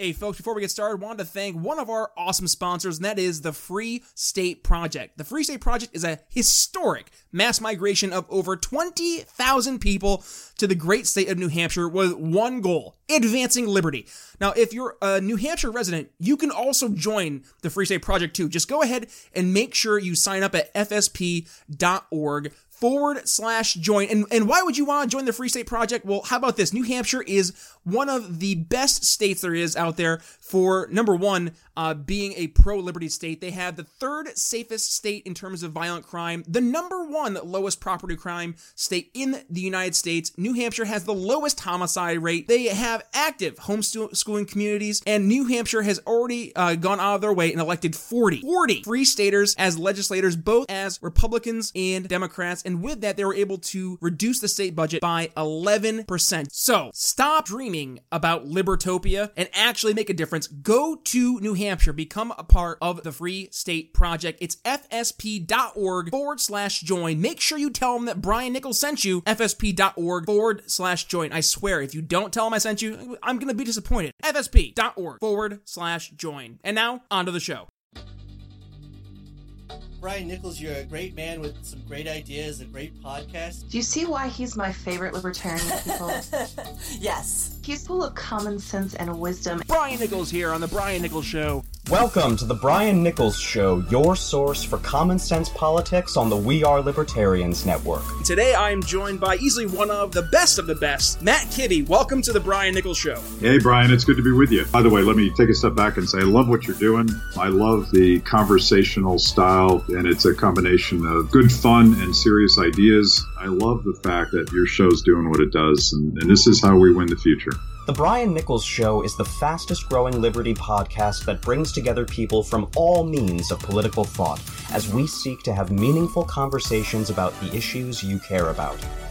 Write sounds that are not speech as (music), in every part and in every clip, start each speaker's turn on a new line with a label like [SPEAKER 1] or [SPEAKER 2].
[SPEAKER 1] Hey, folks, before we get started, I wanted to thank one of our awesome sponsors, and that is the Free State Project. The Free State Project is a historic mass migration of over 20,000 people to the great state of New Hampshire with one goal advancing liberty. Now, if you're a New Hampshire resident, you can also join the Free State Project too. Just go ahead and make sure you sign up at fsp.org forward slash join. And, and why would you want to join the Free State Project? Well, how about this? New Hampshire is one of the best states there is out there for number one, uh, being a pro liberty state. They have the third safest state in terms of violent crime, the number one lowest property crime state in the United States. New Hampshire has the lowest homicide rate. They have active homeschooling communities, and New Hampshire has already uh, gone out of their way and elected 40, 40 free staters as legislators, both as Republicans and Democrats. And with that, they were able to reduce the state budget by 11%. So stop dreaming about Libertopia and actually make a difference. Go to New Hampshire, become a part of the Free State Project. It's fsp.org forward slash join. Make sure you tell them that Brian Nichols sent you, fsp.org forward slash join. I swear, if you don't tell them I sent you, I'm going to be disappointed. fsp.org forward slash join. And now, on to the show.
[SPEAKER 2] Brian Nichols, you're a great man with some great ideas, a great podcast.
[SPEAKER 3] Do you see why he's my favorite libertarian people? (laughs)
[SPEAKER 4] yes.
[SPEAKER 3] He's full of common sense and wisdom.
[SPEAKER 1] Brian Nichols here on The Brian Nichols Show.
[SPEAKER 5] Welcome to the Brian Nichols Show, your source for common sense politics on the We Are Libertarians Network.
[SPEAKER 1] Today I am joined by easily one of the best of the best, Matt Kibbe. Welcome to the Brian Nichols Show.
[SPEAKER 6] Hey, Brian, it's good to be with you. By the way, let me take a step back and say I love what you're doing. I love the conversational style, and it's a combination of good fun and serious ideas. I love the fact that your show's doing what it does, and, and this is how we win the future.
[SPEAKER 5] The Brian Nichols Show is the fastest growing Liberty podcast that brings together people from all means of political thought as we seek to have meaningful conversations about the issues you care about.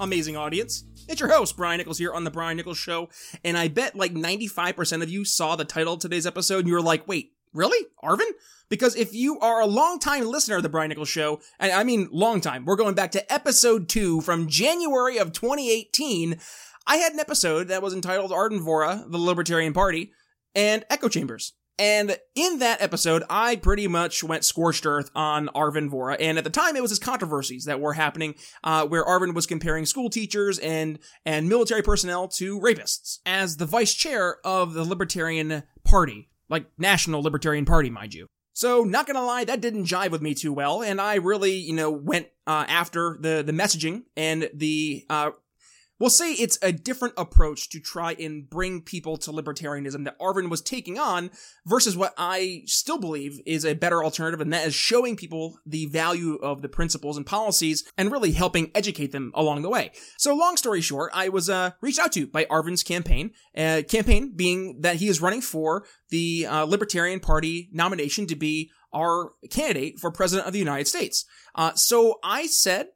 [SPEAKER 1] amazing audience. It's your host, Brian Nichols, here on The Brian Nichols Show. And I bet like 95% of you saw the title of today's episode and you were like, wait, really? Arvin? Because if you are a long-time listener of The Brian Nichols Show, and I mean long time, we're going back to episode two from January of 2018. I had an episode that was entitled Arvin Vohra, the Libertarian Party, and Echo Chambers. And in that episode, I pretty much went scorched earth on Arvin Vohra. And at the time, it was his controversies that were happening, uh, where Arvin was comparing school teachers and, and military personnel to rapists. As the vice chair of the Libertarian Party, like National Libertarian Party, mind you. So, not gonna lie, that didn't jive with me too well, and I really, you know, went uh, after the the messaging and the uh, We'll say it's a different approach to try and bring people to libertarianism that Arvin was taking on versus what I still believe is a better alternative, and that is showing people the value of the principles and policies and really helping educate them along the way. So, long story short, I was uh, reached out to by Arvin's campaign, uh, campaign being that he is running for the uh, Libertarian Party nomination to be our candidate for president of the United States. Uh, so I said,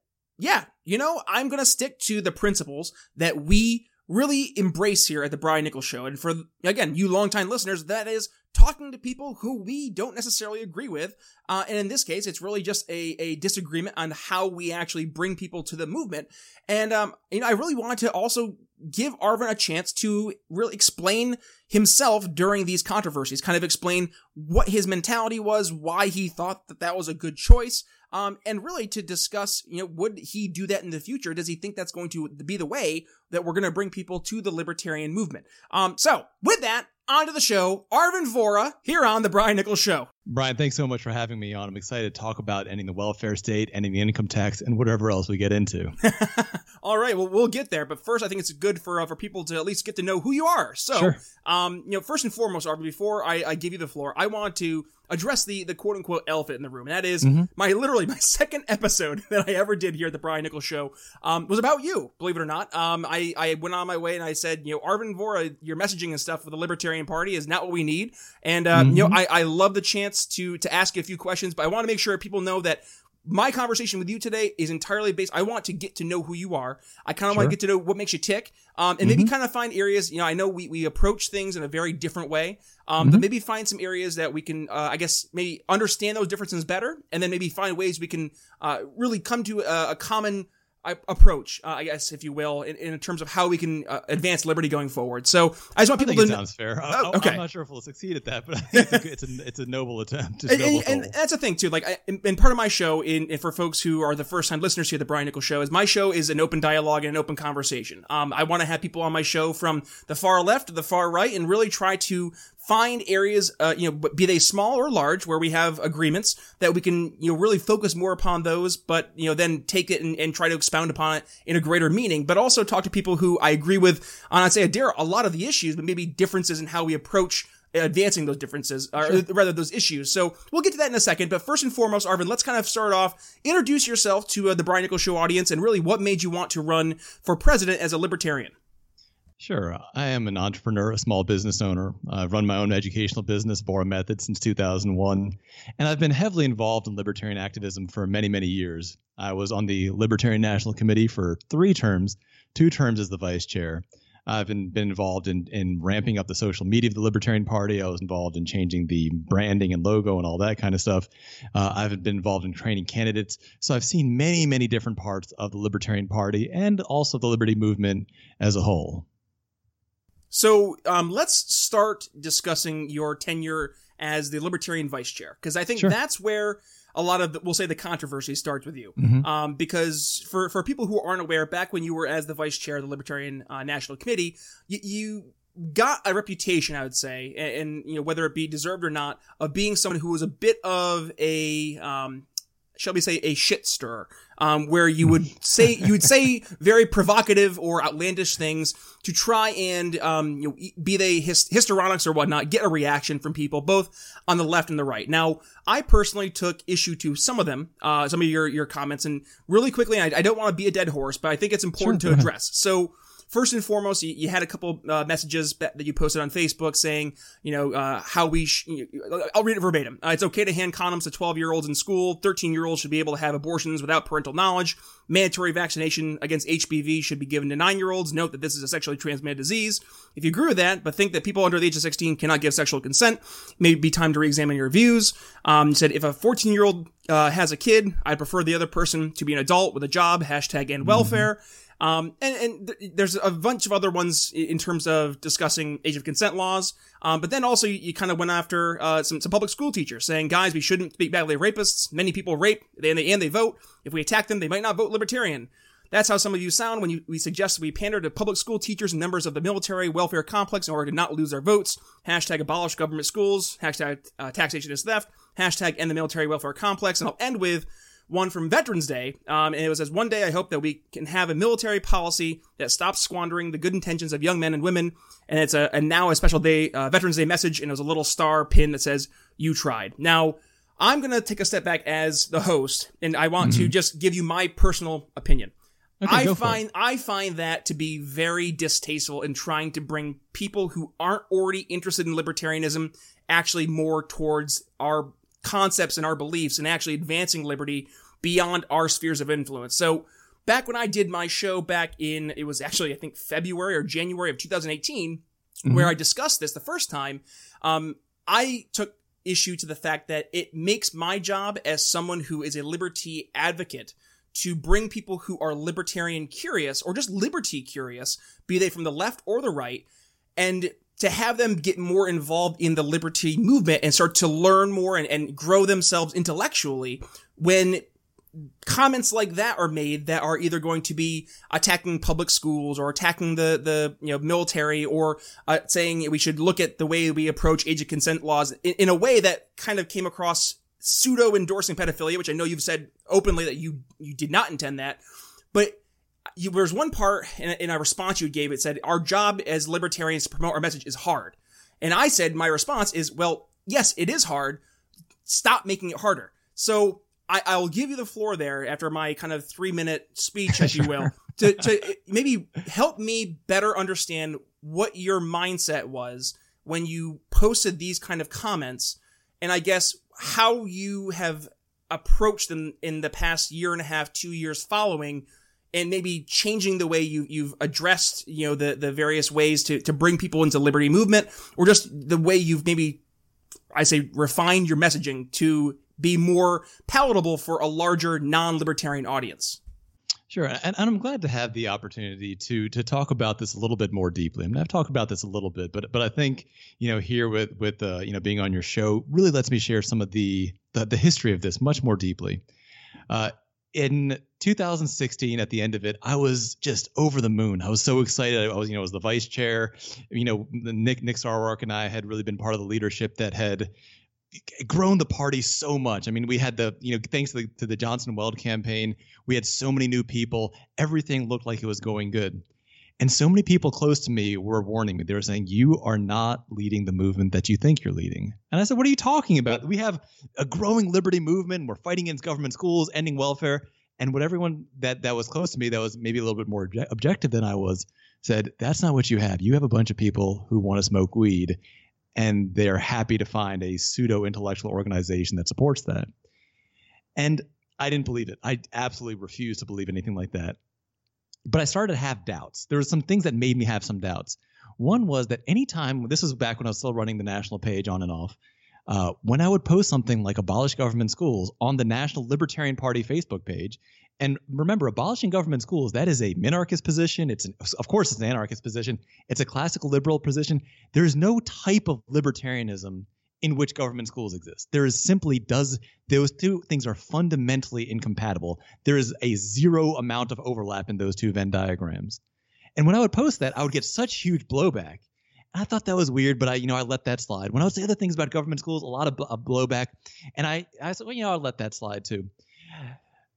[SPEAKER 1] yeah, you know, I'm going to stick to the principles that we really embrace here at the Brian Nichols Show. And for, again, you longtime listeners, that is talking to people who we don't necessarily agree with. Uh, and in this case, it's really just a, a disagreement on how we actually bring people to the movement. And, um, you know, I really wanted to also give Arvin a chance to really explain himself during these controversies, kind of explain what his mentality was, why he thought that that was a good choice. Um, and really to discuss, you know, would he do that in the future? Does he think that's going to be the way that we're going to bring people to the libertarian movement? Um, so with that, on to the show, Arvin Vohra here on the Brian Nichols Show.
[SPEAKER 7] Brian, thanks so much for having me on. I'm excited to talk about ending the welfare state, ending the income tax, and whatever else we get into. (laughs)
[SPEAKER 1] All right, well, we'll get there, but first, I think it's good for uh, for people to at least get to know who you are. So,
[SPEAKER 7] Sure.
[SPEAKER 1] um, you know, first and foremost, Arvin, before I, I give you the floor, I want to address the the quote unquote elephant in the room, and that is
[SPEAKER 7] Mhm.
[SPEAKER 1] my literally my (laughs) second episode (laughs) that I ever did here at the Brian Nichols Show um, was about you. Believe it or not, um, I I went on my way and I said, you know, Arvin Vohra, your messaging and stuff for the Libertarian Party is not what we need. And uh, you know, I, I love the chance to to ask you a few questions, but I want to make sure people know that my conversation with you today is entirely based. I want to get to know who you are. I kind of want to get to know what makes you tick, um, and maybe kind of find areas. You know, I know we, we approach things in a very different way, um, but maybe find some areas that we can, uh, I guess, maybe understand those differences better, and then maybe find ways we can uh, really come to a, a common approach, uh, I guess, if you will, in, in terms of how we can uh, advance liberty going forward. So I just want
[SPEAKER 7] I
[SPEAKER 1] people to
[SPEAKER 7] it sounds fair. I,
[SPEAKER 1] Oh, okay.
[SPEAKER 7] I'm not sure if we'll succeed at that, but (laughs) I think it's a, it's a, it's a noble attempt. A
[SPEAKER 1] and,
[SPEAKER 7] noble
[SPEAKER 1] and, and that's the thing too. Like, I, and, and part of my show, in, and for folks who are the first time listeners here at the Brian Nichols Show, is my show is an open dialogue and an open conversation. Um, I want to have people on my show from the far left to the far right, and really try to find areas, uh, you know, be they small or large, where we have agreements that we can, you know, really focus more upon those, but you know, then take it and, and try to expound upon it in a greater meaning. But also talk to people who I agree with on, I'd say, dare a lot of the issues, but maybe differences in how we approach advancing those differences, or rather those issues. So we'll get to that in a second. But first and foremost, Arvin, let's kind of start off. Introduce yourself to uh, the Brian Nichols Show audience, and really what made you want to run for president as a libertarian.
[SPEAKER 7] Sure. I am an entrepreneur, a small business owner. I've run my own educational business, Vohra Method, since 2001. And I've been heavily involved in libertarian activism for many, many years. I was on the Libertarian National Committee for three terms, two terms as the vice chair. I've been, been involved in, in ramping up the social media of the Libertarian Party. I was involved in changing the branding and logo and all that kind of stuff. Uh, I've been involved in training candidates. So I've seen many, many different parts of the Libertarian Party and also the liberty movement as a whole.
[SPEAKER 1] So um, let's start discussing your tenure as the Libertarian Vice Chair, because I think
[SPEAKER 7] Sure.
[SPEAKER 1] that's where a lot of the, we'll say the controversy starts with you.
[SPEAKER 7] Mhm.
[SPEAKER 1] Um, because for for people who aren't aware, back when you were as the Vice Chair of the Libertarian uh, National Committee, you, you got a reputation, I would say, and, and you know whether it be deserved or not, of being someone who was a bit of a um, shall we say a shit stir, um, where you would say you would say very provocative or outlandish things to try and um, you know, be they his, histrionics or whatnot, get a reaction from people both on the left and the right. Now, I personally took issue to some of them, uh, some of your your comments, and really quickly, I, I don't want to be a dead horse, but I think it's important
[SPEAKER 7] Sure,
[SPEAKER 1] to address. So. First and foremost, you, you had a couple uh, messages that, you posted on Facebook saying, you know, uh, how we. Sh- I'll read it verbatim. Uh, it's okay to hand condoms to 12 year olds in school. 13 year olds should be able to have abortions without parental knowledge. Mandatory vaccination against HPV should be given to nine year olds. Note that this is a sexually transmitted disease. If you agree with that, but think that people under the age of 16 cannot give sexual consent, maybe be time to re-examine your views. Um, said if a 14 year old uh, has a kid, I'd prefer the other person to be an adult with a job. Hashtag end welfare. Um, and, and th- there's a bunch of other ones in terms of discussing age of consent laws. Um, but then also you, you kind of went after uh, some, some public school teachers saying, guys, we shouldn't speak badly of rapists. Many people rape and they, and they vote. If we attack them, they might not vote libertarian. That's how some of you sound when you, we suggest we pander to public school teachers and members of the military welfare complex in order to not lose their votes. Hashtag abolish government schools. Hashtag uh, taxation is theft. Hashtag end the military welfare complex. And I'll end with one from Veterans Day, um, and it was as one day I hope that we can have a military policy that stops squandering the good intentions of young men and women. And it's a and now a special day uh, Veterans Day message, and it was a little star pin that says "You tried." Now I'm gonna take a step back as the host, and I want to just give you my personal opinion.
[SPEAKER 7] Okay,
[SPEAKER 1] I
[SPEAKER 7] go for it.
[SPEAKER 1] find I find that to be very distasteful in trying to bring people who aren't already interested in libertarianism actually more towards our concepts and our beliefs and actually advancing liberty beyond our spheres of influence. So back when I did my show back in it was actually I think February or January of 2018 where I discussed this the first time, um, I took issue to the fact that it makes my job as someone who is a liberty advocate to bring people who are libertarian curious or just liberty curious, be they from the left or the right, and to have them get more involved in the liberty movement and start to learn more and, and grow themselves intellectually when comments like that are made that are either going to be attacking public schools or attacking the the you know military or uh, saying we should look at the way we approach age of consent laws in, in a way that kind of came across pseudo endorsing pedophilia, which I know you've said openly that you you did not intend that, but. You, there's one part in a, in a response you gave. It said, "Our job as libertarians to promote our message is hard," and I said, "My response is, well, yes, it is hard. Stop making it harder." So I, I will give you the floor there after my kind of three minute speech, as you will, (laughs) to, to maybe help me better understand what your mindset was when you posted these kind of comments, and I guess how you have approached them in the past year and a half, two years following, and maybe changing the way you you've addressed you know the the various ways to to bring people into liberty movement, or just the way you've maybe I say refined your messaging to be more palatable for a larger non-libertarian audience.
[SPEAKER 7] Sure, and, I'm glad to have the opportunity to to talk about this a little bit more deeply. I mean, I've talked about this a little bit, but but I think you know here with with uh, you know being on your show really lets me share some of the the, the history of this much more deeply. Uh, in 2016, at the end of it, I was just over the moon. I was so excited. I was you know was the vice chair. You know, Nick Nick Sarwark and I had really been part of the leadership that had grown the party so much. I mean, we had the, you know, thanks to the, to the Johnson Weld campaign, we had so many new people. Everything looked like it was going good. And so many people close to me were warning me. They were saying, You are not leading the movement that you think you're leading. And I said, What are you talking about? We have a growing liberty movement. We're fighting against government schools, ending welfare. And what everyone that, that was close to me, that was maybe a little bit more objective than I was, said, That's not what you have. You have a bunch of people who want to smoke weed and they're happy to find a pseudo intellectual organization that supports that. And I didn't believe it. I absolutely refused to believe anything like that. But I started to have doubts. There were some things that made me have some doubts. One was that anytime, this was back when I was still running the national page on and off, uh, when I would post something like abolish government schools on the National Libertarian Party Facebook page, and remember, abolishing government schools, that is a minarchist position. It's an, of course, it's an anarchist position. It's a classical liberal position. There's no type of libertarianism in which government schools exist. There is simply does those two things are fundamentally incompatible. There is a zero amount of overlap in those two Venn diagrams. And when I would post that, I would get such huge blowback. I thought that was weird, but I, you know, I let that slide. When I would say other things about government schools, a lot of, blowback, and I, I said, well, you know, I'll let that slide too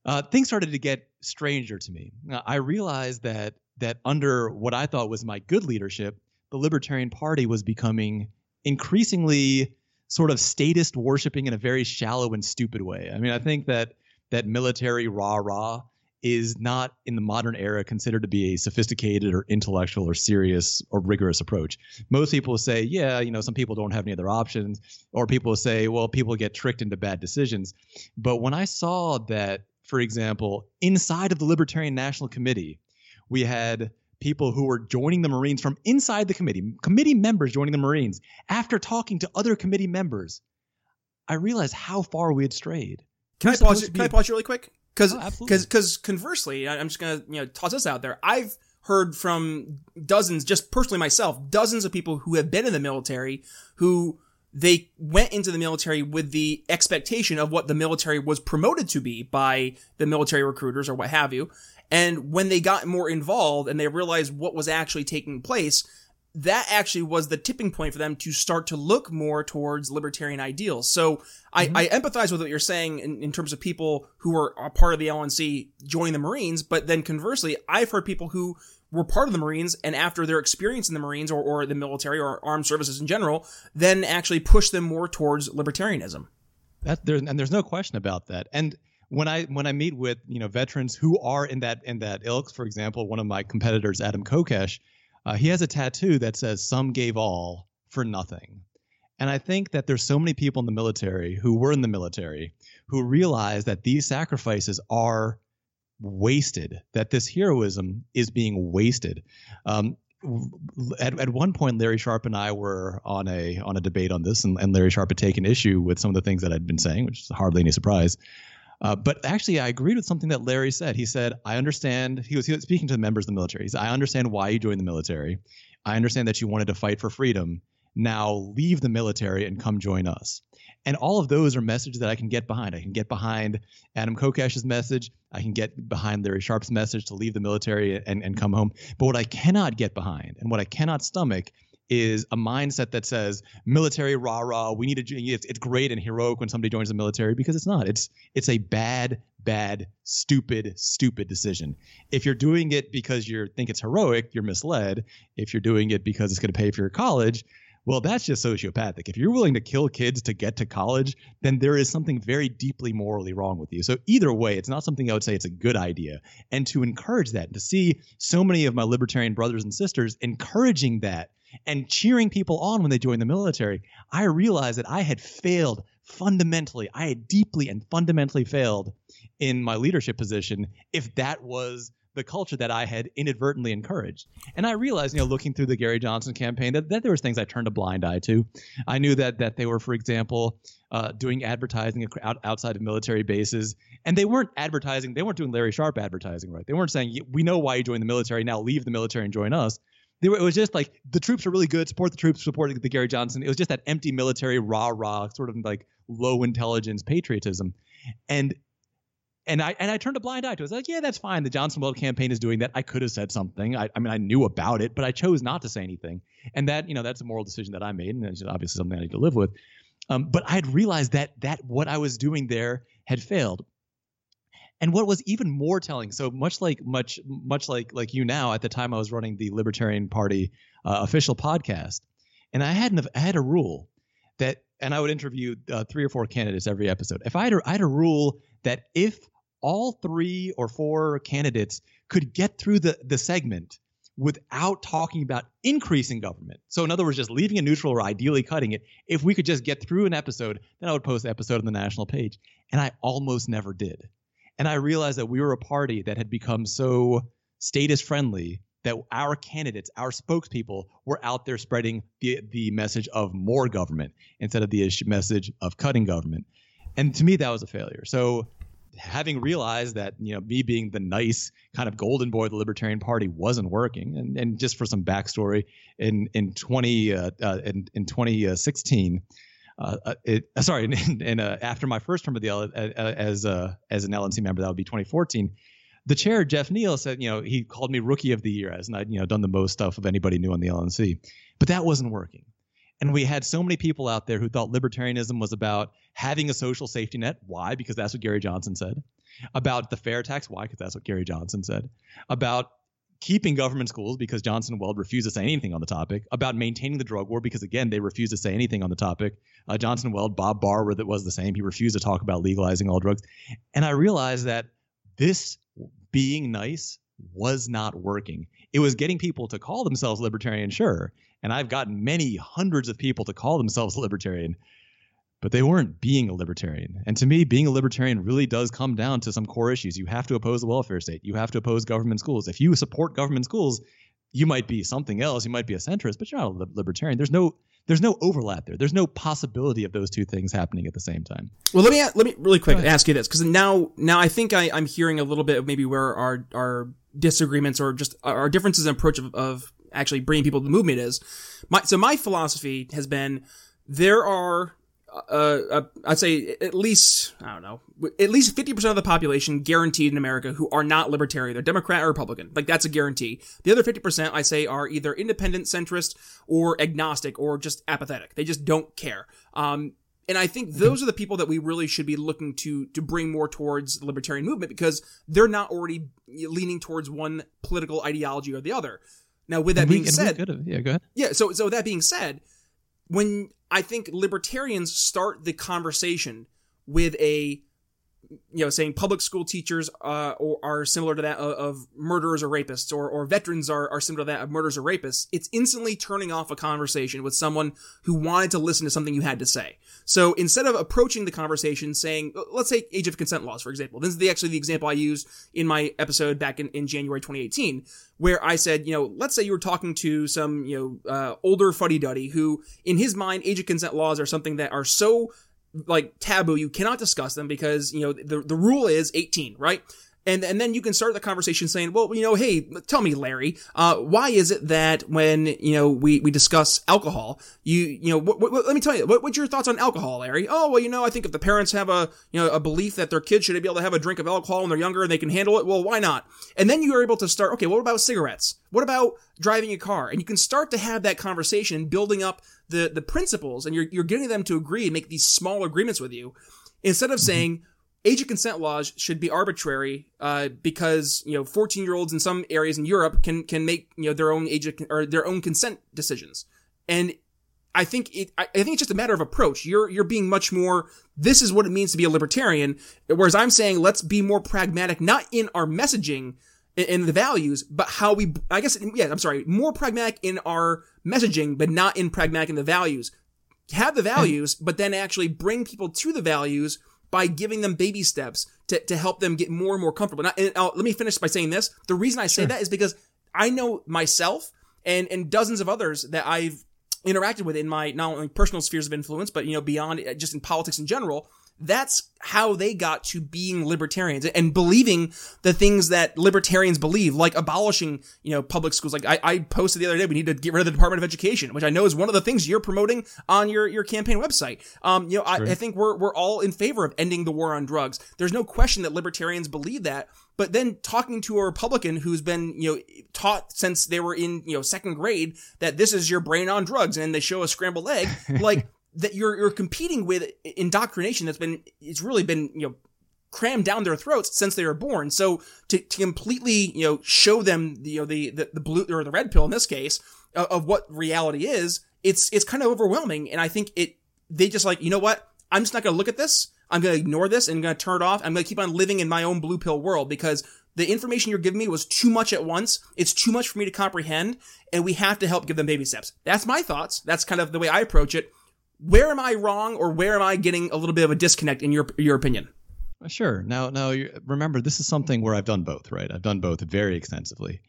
[SPEAKER 7] uh, things started to get stranger to me. I realized that that under what I thought was my good leadership, the Libertarian Party was becoming increasingly sort of statist worshiping in a very shallow and stupid way. I mean, I think that that military rah rah is not in the modern era considered to be a sophisticated or intellectual or serious or rigorous approach. Most people say, yeah, you know, some people don't have any other options, or people say, well, people get tricked into bad decisions. But when I saw that for example, inside of the Libertarian National Committee, we had people who were joining the Marines from inside the committee, committee members joining the Marines after talking to other committee members. I realized how far we had strayed.
[SPEAKER 1] Can I pause? Can I pause you really quick? Because oh, because because conversely, I'm just gonna you know toss this out there. I've heard from dozens, just personally myself, dozens of people who have been in the military who they went into the military with the expectation of what the military was promoted to be by the military recruiters or what have you. And when they got more involved and they realized what was actually taking place, that actually was the tipping point for them to start to look more towards libertarian ideals. So mm-hmm. I, I, empathize with what you're saying in, in, terms of people who are a part of the LNC joining the Marines, but then conversely, I've heard people who were part of the Marines and after their experience in the Marines or, or the military or armed services in general, then actually push them more towards libertarianism.
[SPEAKER 7] That there, and there's no question about that. And when I when I meet with you know veterans who are in that in that ilk, for example, one of my competitors, Adam Kokesh, uh, he has a tattoo that says "Some gave all for nothing," and I think that there's so many people in the military who were in the military who realize that these sacrifices are wasted, that this heroism is being wasted. Um, at, at one point, Larry Sharpe and I were on a on a debate on this, and, and Larry Sharpe had taken issue with some of the things that I'd been saying, which is hardly any surprise. Uh, but actually, I agreed with something that Larry said. He said, "I understand." He was, he was speaking to the members of the military. He said, "I understand why you joined the military. I understand that you wanted to fight for freedom. Now leave the military and come join us." And all of those are messages that I can get behind. I can get behind Adam Kokesh's message. I can get behind Larry Sharpe's message to leave the military and, and come home. But what I cannot get behind and what I cannot stomach is a mindset that says military rah rah. We need to. It's, it's great and heroic when somebody joins the military because it's not. It's it's a bad, bad, stupid, stupid decision. If you're doing it because you think it's heroic, you're misled. If you're doing it because it's going to pay for your college, well, that's just sociopathic. If you're willing to kill kids to get to college, then there is something very deeply morally wrong with you. So, either way, it's not something I would say it's a good idea. And to encourage that, to see so many of my libertarian brothers and sisters encouraging that and cheering people on when they join the military, I realized that I had failed fundamentally. I had deeply and fundamentally failed in my leadership position if that was the culture that I had inadvertently encouraged. And I realized, you know, looking through the Gary Johnson campaign, that, that there was things I turned a blind eye to. I knew that that they were, for example, uh, doing advertising out, outside of military bases, and they weren't advertising. They weren't doing Larry Sharpe advertising, right? They weren't saying, "We know why you joined the military. Now leave the military and join us." They were, it was just like the troops are really good. Support the troops. Support the Gary Johnson. It was just that empty military rah rah sort of like low intelligence patriotism, and and I and I turned a blind eye to it. I was like, yeah, that's fine. The Johnson Weld campaign is doing that. I could have said something. I, I mean, I knew about it, but I chose not to say anything. And that, you know, that's a moral decision that I made, and it's obviously something I need to live with. Um, but I had realized that that what I was doing there had failed. And what was even more telling, so much like much much like like you now, at the time I was running the Libertarian Party uh, official podcast, and I had an, I had a rule that, and I would interview uh, three or four candidates every episode. If I had a, I had a rule that if all three or four candidates could get through the the segment without talking about increasing government. So in other words, just leaving it neutral or ideally cutting it. If we could just get through an episode, then I would post the episode on the national page. And I almost never did. And I realized that we were a party that had become so statist friendly that our candidates, our spokespeople, were out there spreading the the message of more government instead of the message of cutting government. And to me, that was a failure. So having realized that you know me being the nice kind of golden boy of the Libertarian Party wasn't working, and, and just for some backstory, in in 20 uh, uh, in in 2016. Uh, uh it, uh, (laughs) sorry, in uh, after my first term of the L, as as an LNC member, that would be 2014. The chair, Jeff Neal, said, you know, he called me Rookie of the Year, as and I'd you know done the most stuff of anybody new on the LNC, but that wasn't working. And we had so many people out there who thought libertarianism was about having a social safety net. Why? Because that's what Gary Johnson said. About the fair tax. Why? Because that's what Gary Johnson said. About keeping government schools because Johnson Weld refused to say anything on the topic. About maintaining the drug war because, again, they refused to say anything on the topic. Uh, Johnson Weld, Bob Barr that was the same. He refused to talk about legalizing all drugs. And I realized that this being nice was not working. It was getting people to call themselves libertarian, sure, and I've gotten many hundreds of people to call themselves (laughs) libertarian, but they weren't being a libertarian. And to me, being a libertarian really does come down to some core issues. You have to oppose the welfare state. You have to oppose government schools. If you support government schools, you might be something else. You might be a centrist, but you're not a libertarian. There's no there's no overlap there. There's no possibility of those two things happening at the same time.
[SPEAKER 1] Well, let me let me really quick ask you this because now now I think I, I'm hearing a little bit of maybe where our our disagreements or just our differences in approach of, of actually bringing people to the movement is. My, so my philosophy has been there are uh, uh, I'd say at least I don't know, at least fifty percent of the population guaranteed in America who are not libertarian. They're Democrat or Republican. Like that's a guarantee. The other fifty percent, I say, are either independent, centrist, or agnostic, or just apathetic. They just don't care. Um, and I think those are the people that we really should be looking to to bring more towards the libertarian movement because they're not already leaning towards one political ideology or the other. Now, with that
[SPEAKER 7] and
[SPEAKER 1] being
[SPEAKER 7] we,
[SPEAKER 1] said,
[SPEAKER 7] yeah, go ahead.
[SPEAKER 1] Yeah, so so that being said, when I think libertarians start the conversation with a you know, saying public school teachers uh, or, are similar to that of, of, murderers or rapists, or, or veterans are, are similar to that of murderers or rapists, it's instantly turning off a conversation with someone who wanted to listen to something you had to say. So instead of approaching the conversation saying, let's say age of consent laws, for example. This is the, actually the example I used in my episode back in, in January 2018, where I said, you know, let's say you were talking to some, you know, uh, older fuddy-duddy who, in his mind, age of consent laws are something that are so like taboo. You cannot discuss them because, you know, the, the rule is 18, right? And, and then you can start the conversation saying, well, you know, hey, tell me, Larry, uh, why is it that when, you know, we, we discuss alcohol, you, you know, what, what, let me tell you, what, what's your thoughts on alcohol, Larry? Oh, well, you know, I think if the parents have a, you know, a belief that their kids should be able to have a drink of alcohol when they're younger and they can handle it, well, why not? And then you are able to start, okay, what about cigarettes? What about driving a car? And you can start to have that conversation building up the, the principles and you're, you're getting them to agree and make these small agreements with you instead of mm-hmm. Age of consent laws should be arbitrary uh, because you know 14 year olds in some areas in Europe can can make you know their own age of, or their own consent decisions and I think it I think it's just a matter of approach you're you're being much more this is what it means to be a libertarian whereas I'm saying let's be more pragmatic not in our messaging and, the values, but how we, I guess, yeah, I'm sorry, more pragmatic in our messaging, but not in pragmatic in the values. Have the values, but then actually bring people to the values by giving them baby steps to, to help them get more and more comfortable. Now, and I'll, let me finish by saying this. The reason I say
[SPEAKER 7] Sure.
[SPEAKER 1] that is because I know myself and, and dozens of others that I've interacted with in my not only personal spheres of influence, but you know beyond uh, just in politics in general. That's how they got to being libertarians and believing the things that libertarians believe, like abolishing, you know, public schools. Like I, I posted the other day, we need to get rid of the Department of Education, which I know is one of the things you're promoting on your, your campaign website. Um, you know, I, I think we're, we're all in favor of ending the war on drugs. There's no question that libertarians believe that. But then talking to a Republican who's been, you know, taught since they were in, you know, second grade that this is your brain on drugs and they show a scrambled egg, like (laughs) that you're, you're competing with indoctrination that's been, it's really been, you know, crammed down their throats since they were born. So to, to completely, you know, show them, you know, the, the, the blue or the red pill in this case of, of what reality is, it's, it's kind of overwhelming. And I think it, they just like, you know what? I'm just not going to look at this. I'm going to ignore this and I'm going to turn it off. I'm going to keep on living in my own blue pill world because the information you're giving me was too much at once. It's too much for me to comprehend and we have to help give them baby steps. That's my thoughts. That's kind of the way I approach it. Where am I wrong or where am I getting a little bit of a disconnect in your, your opinion?
[SPEAKER 7] Sure. Now, now, remember, this is something where I've done both, right? I've done both very extensively.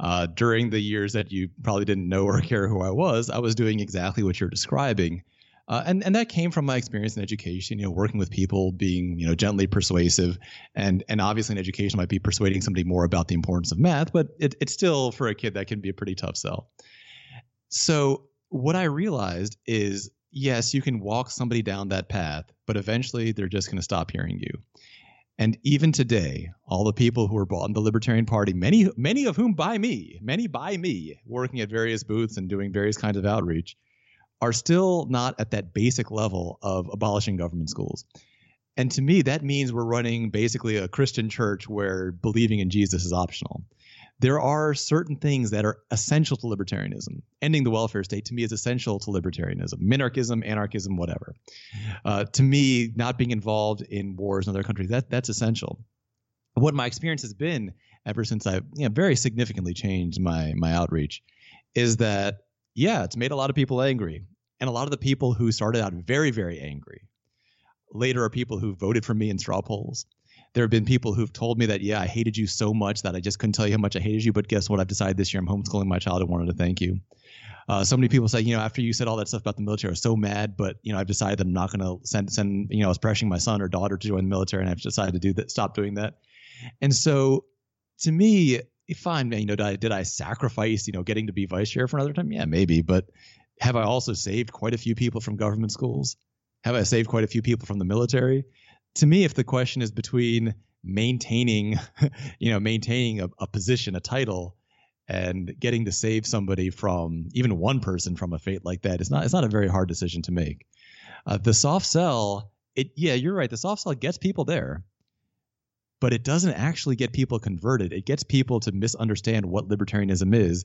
[SPEAKER 7] Uh, during the years that you probably didn't know or care who I was, I was doing exactly what you're describing, uh, and and that came from my experience in education. You know, working with people, being you know gently persuasive, and and obviously in education might be persuading somebody more about the importance of math, but it, it's still for a kid that can be a pretty tough sell. So what I realized is yes, you can walk somebody down that path, but eventually they're just going to stop hearing you. And even today, all the people who are bought in the Libertarian Party, many many of whom by me, many by me, working at various booths and doing various kinds of outreach, are still not at that basic level of abolishing government schools. And to me, that means we're running basically a Christian church where believing in Jesus is optional. There are certain things that are essential to libertarianism. Ending the welfare state to me is essential to libertarianism. Minarchism, anarchism, whatever. Uh, to me, not being involved in wars in other countries, that, that's essential. What my experience has been ever since I've you know, very significantly changed my, my outreach is that, yeah, it's made a lot of people angry. And a lot of the people who started out very, very angry later are people who voted for me in straw polls. There have been people who've told me that, yeah, I hated you so much that I just couldn't tell you how much I hated you. But guess what? I've decided this year I'm homeschooling my child. I wanted to thank you. Uh, so many people say, you know, after you said all that stuff about the military, I was so mad, but you know, I've decided that I'm not going to send send. You know, I was pressuring my son or daughter to join the military, and I've decided to do that, stop doing that. And so, to me, fine. You know, did I, did I sacrifice, you know, getting to be vice chair for another time? Yeah, maybe. But have I also saved quite a few people from government schools? Have I saved quite a few people from the military? To me, if the question is between maintaining, (laughs) you know, maintaining a, a position, a title, and getting to save somebody from even one person from a fate like that, it's not it's not a very hard decision to make. Uh, the soft sell, it yeah, you're right. The soft sell gets people there, but it doesn't actually get people converted. It gets people to misunderstand what libertarianism is.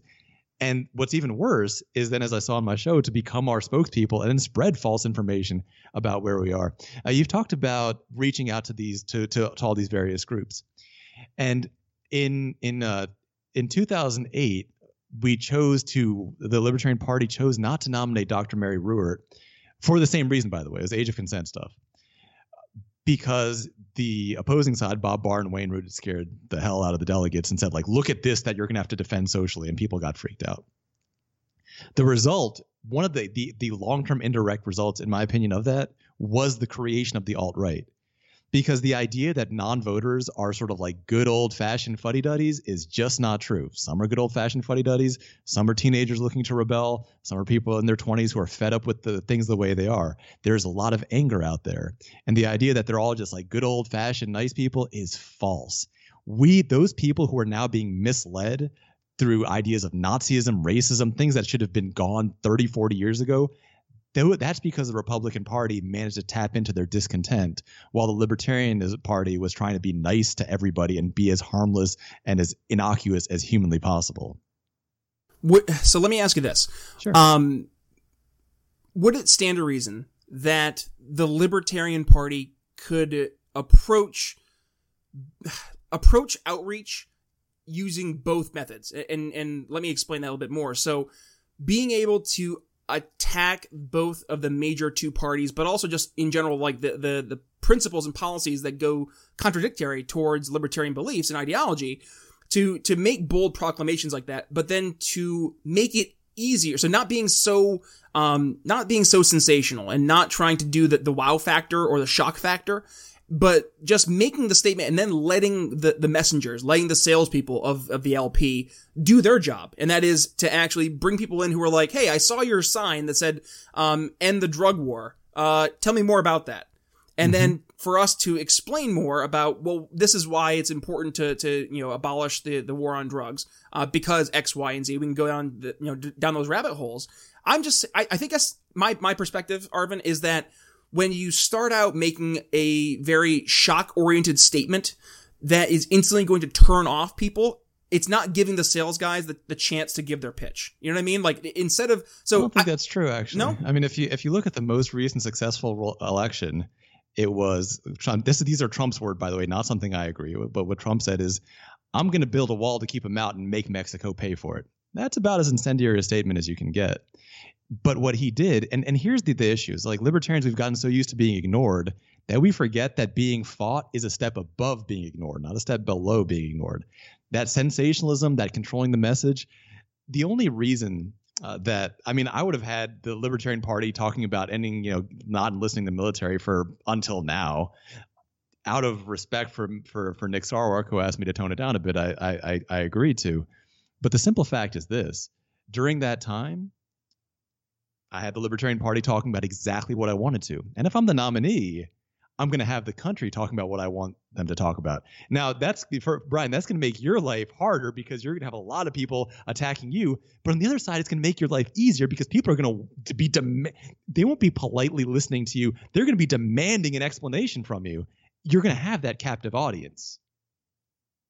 [SPEAKER 7] And what's even worse is then, as I saw on my show, to become our spokespeople and then spread false information about where we are. Uh, you've talked about reaching out to these to, to to all these various groups, and in in uh, in 2008, we chose to the Libertarian Party chose not to nominate Dr. Mary Ruwart for the same reason, by the way, it was age of consent stuff. Because the opposing side, Bob Barr and Wayne Root, scared the hell out of the delegates and said, like, look at this that you're going to have to defend socially, and people got freaked out. The result, one of the the, the long term indirect results, in my opinion, of that was the creation of the alt right because the idea that non-voters are sort of like good old-fashioned fuddy-duddies is just not true. Some are good old-fashioned fuddy-duddies. Some are teenagers looking to rebel. Some are people in their 20s who are fed up with the things the way they are. There's a lot of anger out there, and the idea that they're all just like good old-fashioned nice people is false. We those people who are now being misled through ideas of Nazism, racism, things that should have been gone 30, 40 years ago, that's because the Republican Party managed to tap into their discontent, while the Libertarian Party was trying to be nice to everybody and be as harmless and as innocuous as humanly possible.
[SPEAKER 1] So let me ask you this.
[SPEAKER 7] Sure.
[SPEAKER 1] Um, would it stand to reason that the Libertarian Party could approach approach outreach using both methods. And and let me explain that a little bit more. So being able to attack both of the major two parties, but also just in general, like the, the, the principles and policies that go contradictory towards libertarian beliefs and ideology to, to make bold proclamations like that, but then to make it easier. So not being so, um, not being so sensational and not trying to do the, the wow factor or the shock factor, but just making the statement and then letting the, the messengers, letting the salespeople of, of the LP do their job. And that is to actually bring people in who are like, Hey, I saw your sign that said, um, end the drug war. Uh, tell me more about that. And mm-hmm. then for us to explain more about, well, this is why it's important to, to, you know, abolish the, the war on drugs, uh, because X, Y, and Z. We can go down, the, you know, down those rabbit holes. I'm just, I, I think that's my, my perspective, Arvin, is that when you start out making a very shock oriented statement that is instantly going to turn off people, it's not giving the sales guys the, the chance to give their pitch. You know what I mean? Like instead of so
[SPEAKER 7] I don't think I, that's true actually. No, I mean if you if you look at the most recent successful election, it was Trump. This these are Trump's word by the way, not something I agree with. But what Trump said is, "I'm going to build a wall to keep them out and make Mexico pay for it." That's about as incendiary a statement as you can get. But what he did, and, and here's the, the issues like libertarians, we've gotten so used to being ignored that we forget that being fought is a step above being ignored, not a step below being ignored. That sensationalism, that controlling the message, the only reason uh, that I mean, I would have had the Libertarian Party talking about ending, you know, not enlisting the military for until now, out of respect for for for Nick Sarwark, who asked me to tone it down a bit. I I I agreed to, but the simple fact is this: during that time, I had the Libertarian Party talking about exactly what I wanted to. And if I'm the nominee, I'm going to have the country talking about what I want them to talk about. Now, that's for Brian, that's going to make your life harder because you're going to have a lot of people attacking you. But on the other side, it's going to make your life easier because people are going to be, dem- they won't be politely listening to you. They're going to be demanding an explanation from you. You're going to have that captive audience.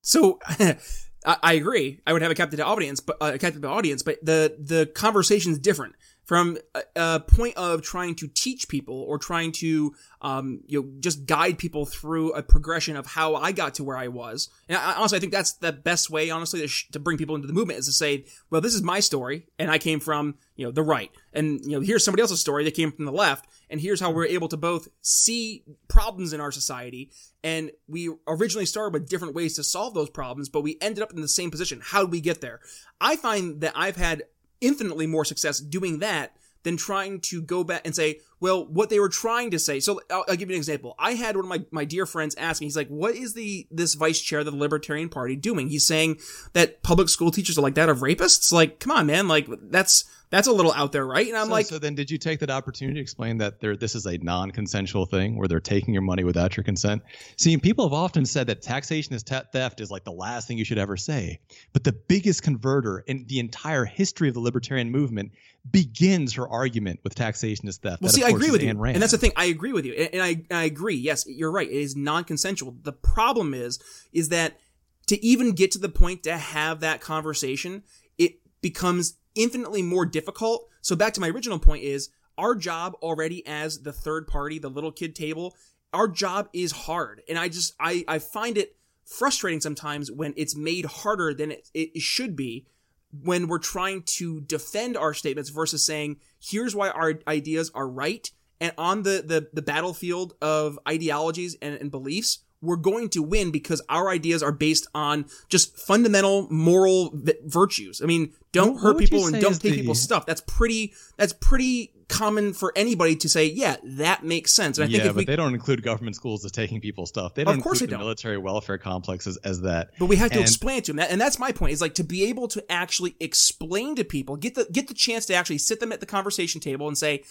[SPEAKER 1] So, (laughs) I, agree. I would have a captive audience, but uh, a captive audience, but the the conversation is different from a, a, point of trying to teach people or trying to um, you know just guide people through a progression of how I got to where I was. And I, honestly, I think that's the best way, honestly, to, sh- to bring people into the movement is to say, well, this is my story, and I came from you know the right, and you know here's somebody else's story that came from the left, and here's how we're able to both see problems in our society, and we originally started with different ways to solve those problems, but we ended up in the same position. How did we get there? I find that I've had infinitely more success doing that than trying to go back and say, well, what they were trying to say. So I'll, I'll, give you an example. I had one of my, my dear friends ask me, he's like, what is the, this vice chair of the Libertarian Party doing? He's saying that public school teachers are like that of rapists. Like, come on, man. Like, that's, that's a little out there, right? And I'm
[SPEAKER 7] so,
[SPEAKER 1] like,
[SPEAKER 7] so then did you take that opportunity to explain that there, this is a non-consensual thing where they're taking your money without your consent? See, people have often said that taxation is te- theft is like the last thing you should ever say. But the biggest converter in the entire history of the libertarian movement begins her argument with taxation is theft.
[SPEAKER 1] Well, that, see, I agree with you, Rand. and that's the thing. I agree with you, and, and I, I agree. Yes, you're right. It is non-consensual. The problem is, is that to even get to the point to have that conversation, it becomes infinitely more difficult. So back to my original point is our job already as the third party, the little kid table, our job is hard. And I just, I, I find it frustrating sometimes when it's made harder than it, it should be when we're trying to defend our statements versus saying, here's why our ideas are right. And on the, the, the battlefield of ideologies and, and beliefs, we're going to win because our ideas are based on just fundamental moral v- virtues. I mean, don't what, hurt people and don't take the... people's stuff. That's pretty, that's pretty common for anybody to say, yeah, that makes sense.
[SPEAKER 7] And I yeah, think but we... they don't include government schools as taking people's stuff. They don't of course include they the don't. military welfare complex as, that.
[SPEAKER 1] But we have to and... explain it to them. And that's my point is like to be able to actually explain to people, get the, get the chance to actually sit them at the conversation table and say,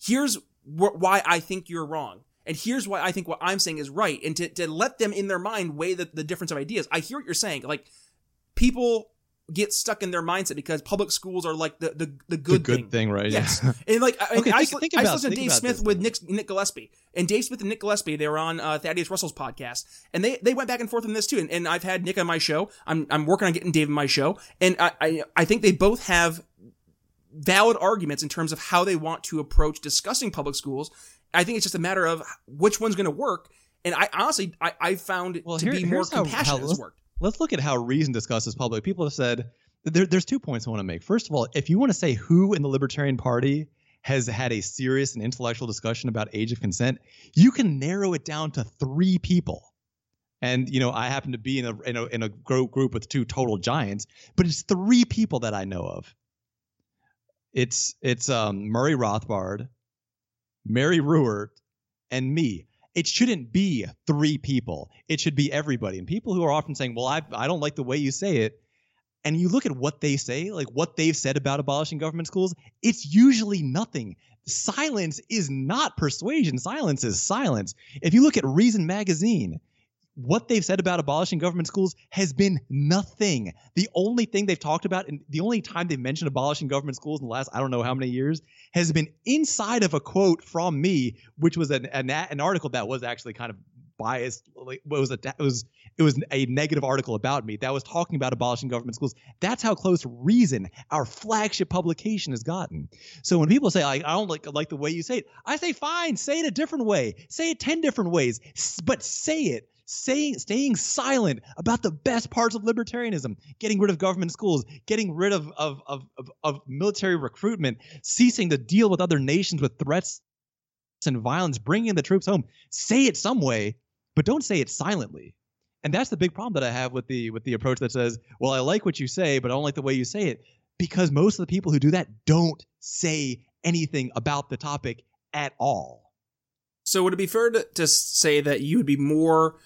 [SPEAKER 1] here's wh- why I think you're wrong and here's why I think what I'm saying is right. And to, to let them in their mind weigh the, the difference of ideas. I hear what you're saying. Like, people get stuck in their mindset because public schools are like the the, the good,
[SPEAKER 7] the good
[SPEAKER 1] thing.
[SPEAKER 7] thing. right?
[SPEAKER 1] Yes, (laughs) and like I, okay, I, think, I, think about, I listened to Dave Smith with Nick, Nick Gillespie, and Dave Smith and Nick Gillespie they were on uh, Thaddeus Russell's podcast, and they they went back and forth on this too. And, and I've had Nick on my show. I'm I'm working on getting Dave on my show, and I, I I think they both have valid arguments in terms of how they want to approach discussing public schools I think it's just a matter of which one's going to work. And I honestly, I, I found well, to here, be more compassionate how,
[SPEAKER 7] has
[SPEAKER 1] worked.
[SPEAKER 7] Let's look at how reason discusses public. People have said there, there's two points I want to make. First of all, if you want to say who in the Libertarian Party has had a serious and intellectual discussion about age of consent, you can narrow it down to three people. And you know, I happen to be in a in a, in a group with two total giants, but it's three people that I know of. It's it's um, Murray Rothbard, Mary Ruwart, and me. It shouldn't be three people. It should be everybody. And people who are often saying, "Well, I I don't like the way you say it," and you look at what they say, like what they've said about abolishing government schools, it's usually nothing. Silence is not persuasion. Silence is silence. If you look at Reason Magazine, what they've said about abolishing government schools has been nothing. The only thing they've talked about, and the only time they've mentioned abolishing government schools in the last I don't know how many years, has been inside of a quote from me, which was an an, an article that was actually kind of biased. Like, was a it was it was a negative article about me that was talking about abolishing government schools. That's how close Reason, our flagship publication, has gotten. So when people say like I don't like like the way you say it, I say fine, say it a different way, say it ten different ways, but say it saying, staying silent about the best parts of libertarianism, getting rid of government schools, getting rid of, of, of, of, of military recruitment, ceasing to deal with other nations with threats and violence, bringing the troops home. Say it some way, but don't say it silently. And that's the big problem that I have with the with the approach that says, "Well, I like what you say, but I don't like the way you say it," because most of the people who do that don't say anything about the topic at all.
[SPEAKER 1] So would it be fair to, to say that you would be more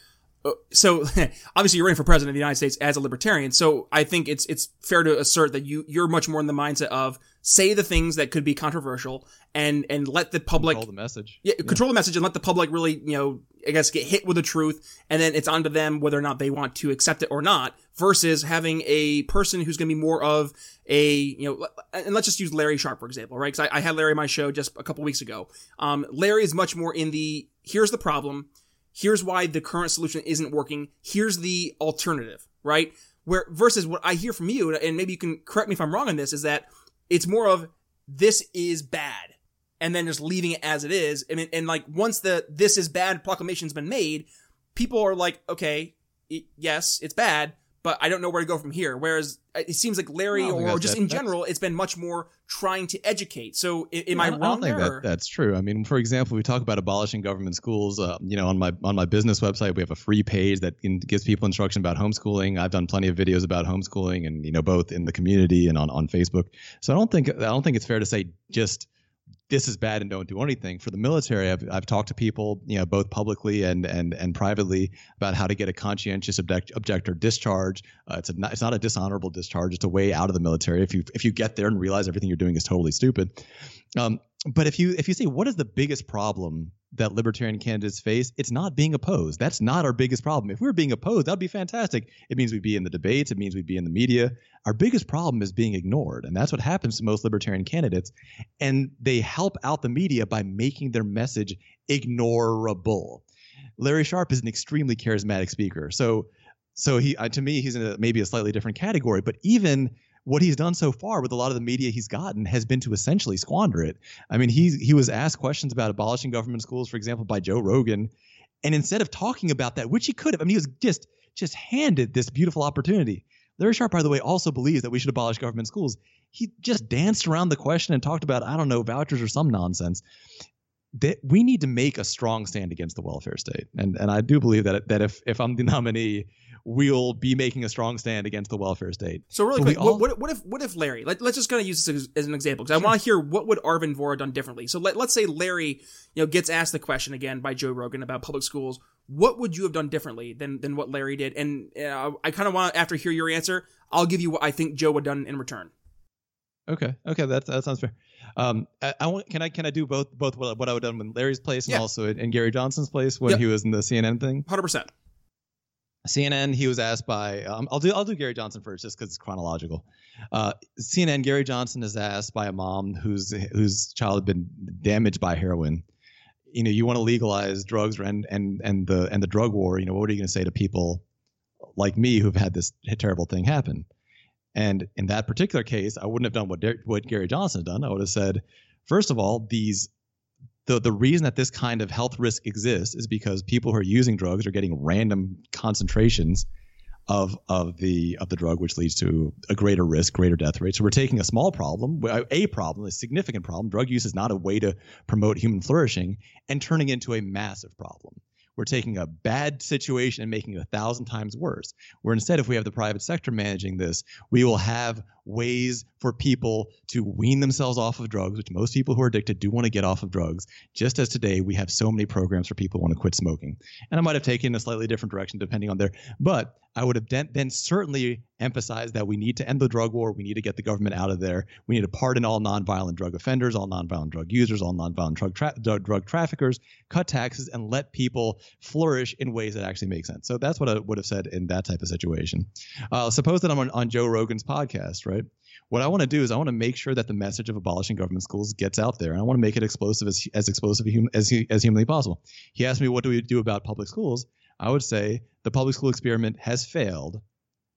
[SPEAKER 1] so (laughs) obviously you're running for president of the United States as a libertarian. So I think it's it's fair to assert that you you're much more in the mindset of say the things that could be controversial and and let the public
[SPEAKER 7] control the message.
[SPEAKER 1] Yeah, control the message and let the public really you know I guess get hit with the truth, and then it's on to them whether or not they want to accept it or not. Versus having a person who's going to be more of a you know, and let's just use Larry Sharpe for example, right? Because I, I, had Larry on my show just a couple weeks ago. Um, Larry is much more in the here's the problem Here's why the current solution isn't working. Here's the alternative, right? Where versus what I hear from you, and maybe you can correct me if I'm wrong on this, is that it's more of this is bad, and then just leaving it as it is. I mean, and like once the this is bad proclamation's been made, people are like, okay, it, yes, it's bad, but I don't know where to go from here. Whereas uh, it seems like Larry, or just that, in general, it's been much more trying to educate. So am I, I wrong I don't think
[SPEAKER 7] there? That, that's true. I mean, for example, we talk about abolishing government schools. Uh, you know, on my on my business website, we have a free page that gives people instruction about homeschooling. I've done plenty of videos about homeschooling, and you know, both in the community and on on Facebook. So I don't think I don't think it's fair to say just this is bad and don't do anything. For the military, I've, I've talked to people, you know, both publicly and and and privately about how to get a conscientious object, objector discharge. Uh, it's a it's not a dishonorable discharge. It's a way out of the military if you if you get there and realize everything you're doing is totally stupid. Um, but if you if you say what is the biggest problem that libertarian candidates face, it's not being opposed. That's not our biggest problem. If we were being opposed, that'd be fantastic. It means we'd be in the debates. It means we'd be in the media. Our biggest problem is being ignored, and that's what happens to most libertarian candidates. And they help out the media by making their message ignorable. Larry Sharpe is an extremely charismatic speaker, so so he uh, to me he's in a, maybe a slightly different category. But even what he's done so far with a lot of the media he's gotten has been to essentially squander it. I mean, he he was asked questions about abolishing government schools, for example, by Joe Rogan, and instead of talking about that, which he could have, I mean, he was just just handed this beautiful opportunity. Larry Sharpe, by the way, also believes that we should abolish government schools. He just danced around the question and talked about I don't know vouchers or some nonsense. That we need to make a strong stand against the welfare state, and and I do believe that that if if I'm the (laughs) nominee, we'll be making a strong stand against the welfare state.
[SPEAKER 1] So really quick, all... what, what, if what if Larry? Let, us just kind of use this as, as an example because sure. I want to hear what would Arvin Vohra done differently. So let, let's say Larry, you know, gets asked the question again by Joe Rogan about public schools. What would you have done differently than than what Larry did? And uh, I kind of want after hear your answer, I'll give you what I think Joe would have done in return.
[SPEAKER 7] Okay, okay, that that sounds fair. Um, I, I, want can I can I do both both what, what I would have done in Larry's place and yeah. also in Gary Johnson's place when yep. he was in the CNN thing.
[SPEAKER 1] Hundred percent.
[SPEAKER 7] CNN, he was asked by um, I'll do I'll do Gary Johnson first just because it's chronological. Uh, CNN, Gary Johnson is asked by a mom whose whose child had been damaged by heroin. You know, you want to legalize drugs and and and the and the drug war. You know, what are you going to say to people like me who've had this terrible thing happen? And in that particular case, I wouldn't have done what what Gary Johnson had done. I would have said, first of all, these the the reason that this kind of health risk exists is because people who are using drugs are getting random concentrations of of the of the drug, which leads to a greater risk, greater death rate. So we're taking a small problem, a problem, a significant problem. Drug use is not a way to promote human flourishing, and turning into a massive problem. We're taking a bad situation and making it a thousand times worse. Where instead, if we have the private sector managing this, we will have ways for people to wean themselves off of drugs, which most people who are addicted do want to get off of drugs, just as today we have so many programs for people who want to quit smoking. And I might have taken a slightly different direction depending on their, but I would have then, then certainly emphasized that we need to end the drug war. We need to get the government out of there. We need to pardon all nonviolent drug offenders, all nonviolent drug users, all nonviolent drug, tra- drug traffickers, cut taxes, and let people flourish in ways that actually make sense. So that's what I would have said in that type of situation. Uh, suppose that I'm on, on Joe Rogan's podcast, right? What I want to do is I want to make sure that the message of abolishing government schools gets out there, and I want to make it explosive as as explosive as as humanly possible. He asked me, "What do we do about public schools?" I would say the public school experiment has failed.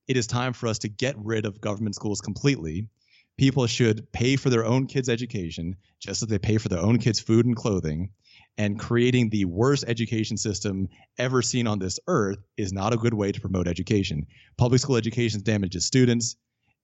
[SPEAKER 7] It is time for us to get rid of government schools completely. People should pay for their own kids' education, just as they pay for their own kids' food and clothing and creating the worst education system ever seen on this earth is not a good way to promote education. Public school education damages students,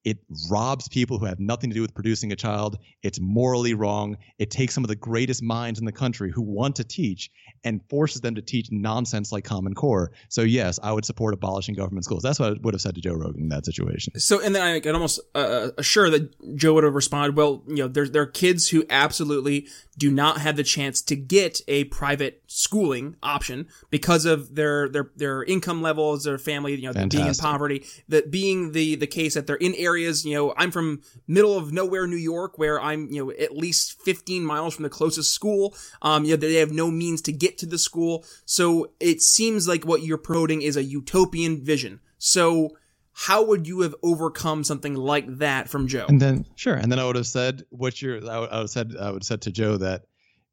[SPEAKER 7] it robs people who have nothing to do with producing a child. It's morally wrong. It takes some of the greatest minds in the country who want to teach and forces them to teach nonsense like Common Core. So yes, I would support abolishing government schools. That's what I would have said to Joe Rogan in that situation.
[SPEAKER 1] So, and then I can almost uh, uh, assure that Joe would have responded, well, you know, there, there are kids who absolutely do not have the chance to get a private schooling option because of their their their income levels, their family, you know, Fantastic. being in poverty. That being the the case that they're in areas, you know, I'm from middle of nowhere, New York, where I'm you know at least 15 miles from the closest school. Um, you know, they have no means to get to the school, so it seems like what you're promoting is a utopian vision. So how would you have overcome something like that from Joe?
[SPEAKER 7] And then sure, and then I would have said what you're. I would, have said I would have said to Joe that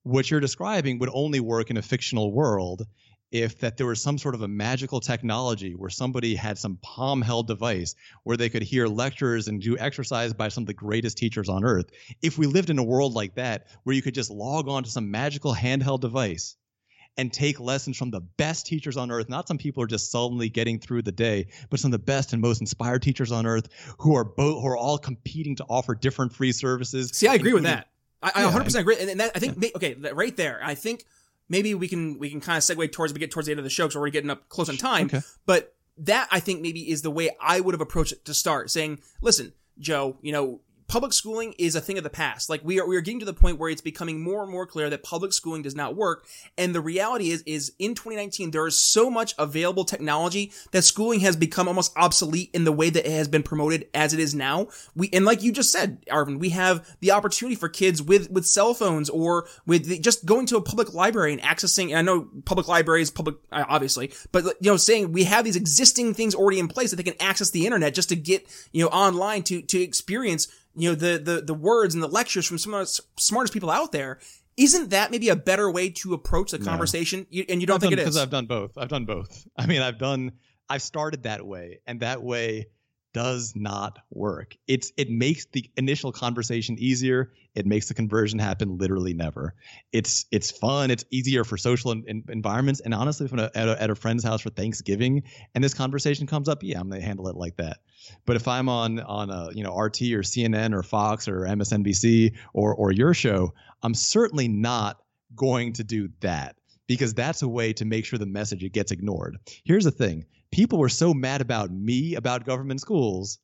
[SPEAKER 7] what you're describing would only work in a fictional world if that there was some sort of a magical technology where somebody had some palm held device where they could hear lectures and do exercise by some of the greatest teachers on earth if we lived in a world like that where you could just log on to some magical handheld device and take lessons from the best teachers on earth. Not some people are just sullenly getting through the day, but some of the best and most inspired teachers on earth who are both who are all competing to offer different free services.
[SPEAKER 1] See, I agree with that. I, I 100% agree, and, and that I think yeah. okay, right there. I think maybe we can we can kind of segue towards we get towards the end of the show because we're getting up close on time. Okay. But that I think maybe is the way I would have approached it to start, saying, "Listen, Joe, you know, public schooling is a thing of the past. Like we are, we are getting to the point where it's becoming more and more clear that public schooling does not work. And the reality is, is in 2019, there is so much available technology that schooling has become almost obsolete in the way that it has been promoted as it is now. We, and like you just said, Arvin, we have the opportunity for kids with, with cell phones or with the, just going to a public library and accessing, and I know public libraries, public, uh, obviously, but you know, saying we have these existing things already in place that they can access the internet just to get, you know, online to, to experience you know the the the words and the lectures from some of the smartest people out there isn't that maybe a better way to approach the conversation? You, and you don't
[SPEAKER 7] I've
[SPEAKER 1] think
[SPEAKER 7] done,
[SPEAKER 1] it is?
[SPEAKER 7] because i've done both. I've done both. I mean i've done i've started that way and that way does not work. It's it makes the initial conversation easier it makes the conversion happen literally never. It's it's fun. It's easier for social in, in, environments. And honestly if i'm at a, at a friend's house for thanksgiving and this conversation comes up yeah i'm gonna handle it like that. But if I'm on on a you know RT or CNN or Fox or MSNBC or or your show, I'm certainly not going to do that because that's a way to make sure the message it gets ignored. Here's the thing: people were so mad about me about government schools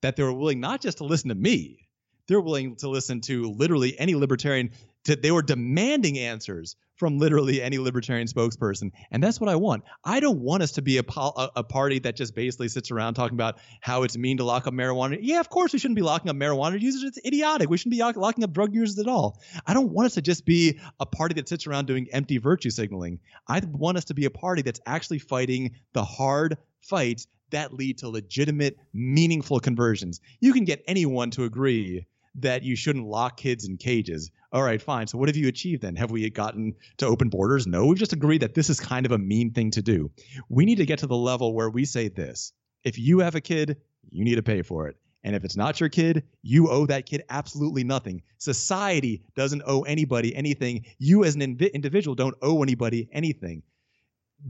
[SPEAKER 7] that they were willing not just to listen to me, they're willing to listen to literally any libertarian. To, they were demanding answers from literally any libertarian spokesperson. And that's what I want. I don't want us to be a, a, a, party that just basically sits around talking about how it's mean to lock up marijuana. Yeah, of course we shouldn't be locking up marijuana users. It's idiotic. We shouldn't be locking up drug users at all. I don't want us to just be a party that sits around doing empty virtue signaling. I want us to be a party that's actually fighting the hard fights that lead to legitimate, meaningful conversions. You can get anyone to agree that you shouldn't lock kids in cages. All right, fine. So what have you achieved then? Have we gotten to open borders? No, we've just agreed that this is kind of a mean thing to do. We need to get to the level where we say this. If you have a kid, you need to pay for it. And if it's not your kid, you owe that kid absolutely nothing. Society doesn't owe anybody anything. You as an individual don't owe anybody anything.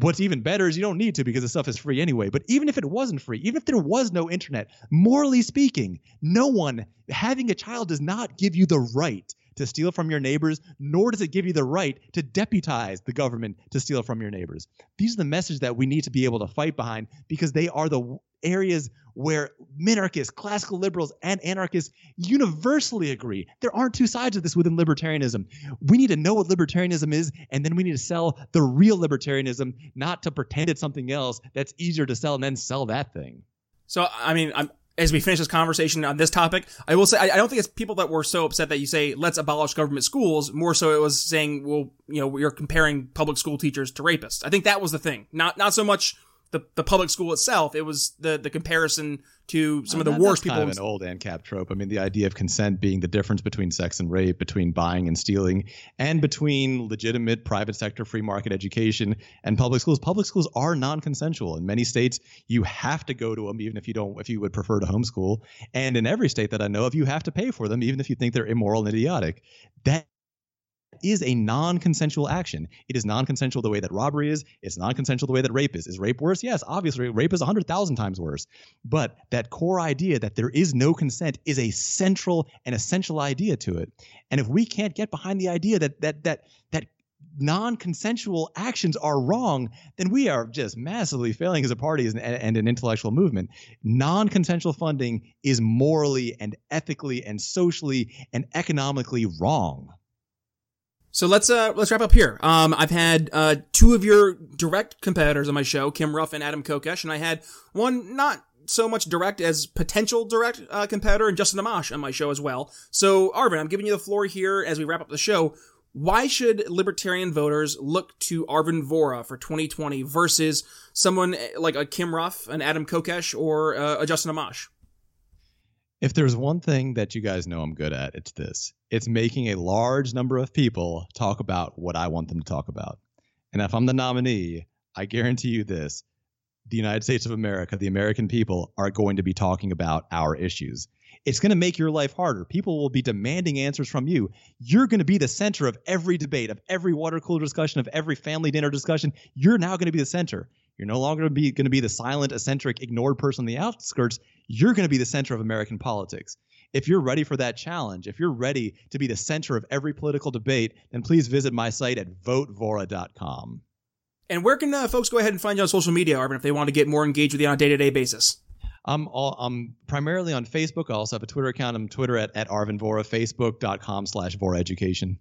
[SPEAKER 7] What's even better is you don't need to because the stuff is free anyway. But even if it wasn't free, even if there was no internet, morally speaking, no one having a child does not give you the right to steal from your neighbors, nor does it give you the right to deputize the government to steal from your neighbors. These are the message that we need to be able to fight behind because they are the areas where minarchists, classical liberals, and anarchists universally agree. There aren't two sides of this within libertarianism. We need to know what libertarianism is, and then we need to sell the real libertarianism, not to pretend it's something else that's easier to sell and then sell that thing.
[SPEAKER 1] So, I mean, I'm, as we finish this conversation on this topic, I will say I, I don't think it's people that were so upset that you say let's abolish government schools. More so, it was saying, well, you know, you're comparing public school teachers to rapists. I think that was the thing. Not not so much the, the public school itself. It was the the comparison to some of the worst people.
[SPEAKER 7] Kind of an old ANCAP trope. I mean, the idea of consent being the difference between sex and rape, between buying and stealing, and between legitimate private sector free market education and public schools. Public schools are non-consensual in many states. You have to go to them, even if you don't, if you would prefer to homeschool. And in every state that I know of, you have to pay for them, even if you think they're immoral and idiotic. That is a non-consensual action. It is non-consensual the way that robbery is. It's non-consensual the way that rape is. Is rape worse? Yes, obviously, rape is hundred thousand times worse. But that core idea that there is no consent is a central and essential idea to it. And if we can't get behind the idea that that that that non-consensual actions are wrong, then we are just massively failing as a party and, and an intellectual movement. Non-consensual funding is morally and ethically and socially and economically wrong.
[SPEAKER 1] So let's uh let's wrap up here. Um, I've had uh two of your direct competitors on my show, Kim Ruwart and Adam Kokesh, and I had one not so much direct as potential direct uh, competitor, and Justin Amash on my show as well. So Arvin, I'm giving you the floor here as we wrap up the show. Why should libertarian voters look to Arvin Vohra for 2020 versus someone like a Kim Ruwart, an Adam Kokesh, or uh, a Justin Amash?
[SPEAKER 7] If there's one thing that you guys know I'm good at, it's this. It's making a large number of people talk about what I want them to talk about. And if I'm the nominee, I guarantee you this. The United States of America, the American people are going to be talking about our issues. It's going to make your life harder. People will be demanding answers from you. You're going to be the center of every debate, of every water cooler discussion, of every family dinner discussion. You're now going to be the center. You're no longer be, going to be the silent, eccentric, ignored person on the outskirts. You're going to be the center of American politics. If you're ready for that challenge, if you're ready to be the center of every political debate, then please visit my site at votevohra.com.
[SPEAKER 1] And where can uh, folks go ahead and find you on social media, Arvin, if they want to get more engaged with you on a day to day basis?
[SPEAKER 7] I'm all, I'm primarily on Facebook. I also have a Twitter account. I'm Twitter at, at Arvin Vohra, Facebook.com slash Vohra Education.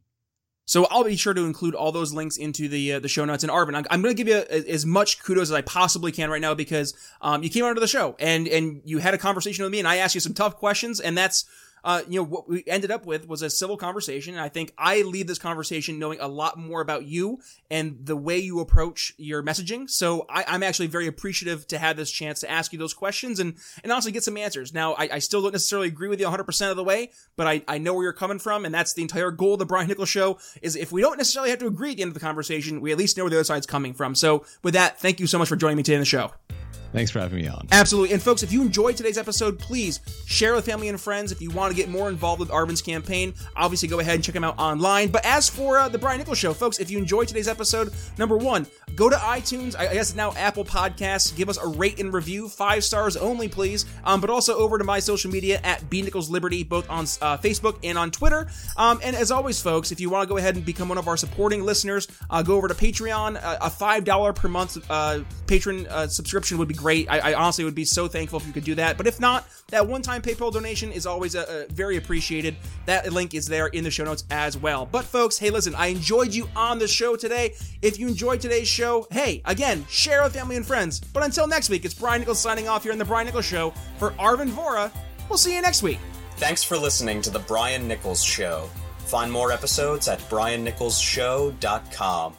[SPEAKER 1] So I'll be sure to include all those links into the uh, the show notes. And Arvin, I'm, going to give you a, as much kudos as I possibly can right now because um, you came onto the show and and you had a conversation with me, and I asked you some tough questions, and that's. Uh, you know what we ended up with was a civil conversation, and I think I leave this conversation knowing a lot more about you and the way you approach your messaging. So I, I'm actually very appreciative to have this chance to ask you those questions and and honestly get some answers. Now I, I still don't necessarily agree with you 100 percent of the way, but I, I know where you're coming from, and that's the entire goal of the Brian Nichols show. Is if we don't necessarily have to agree at the end of the conversation, we at least know where the other side's coming from. So with that, thank you so much for joining me today in the show.
[SPEAKER 7] Thanks for having me on.
[SPEAKER 1] Absolutely. And folks, if you enjoyed today's episode, please share with family and friends. If you want to get more involved with Arvin's campaign, obviously go ahead and check him out online. But as for uh, the Brian Nichols Show, folks, if you enjoyed today's episode, number one, go to iTunes. I guess now Apple Podcasts. Give us a rate and review, five stars only, please. Um, but also over to my social media at B Nichols Liberty, both on uh, Facebook and on Twitter. Um, and as always, folks, if you want to go ahead and become one of our supporting listeners, uh, go over to Patreon. Uh, a five dollar per month uh, patron uh, subscription would be great. I, I honestly would be so thankful if you could do that. But if not, that one-time PayPal donation is always uh, very appreciated. That link is there in the show notes as well. But folks, hey, listen, I enjoyed you on the show today. If you enjoyed today's show, hey, again, share with family and friends. But until next week, it's Brian Nichols signing off here on the Brian Nichols Show for Arvin Vohra. We'll see you next week.
[SPEAKER 5] Thanks for listening to The Brian Nichols Show. Find more episodes at briannicholsshow.com.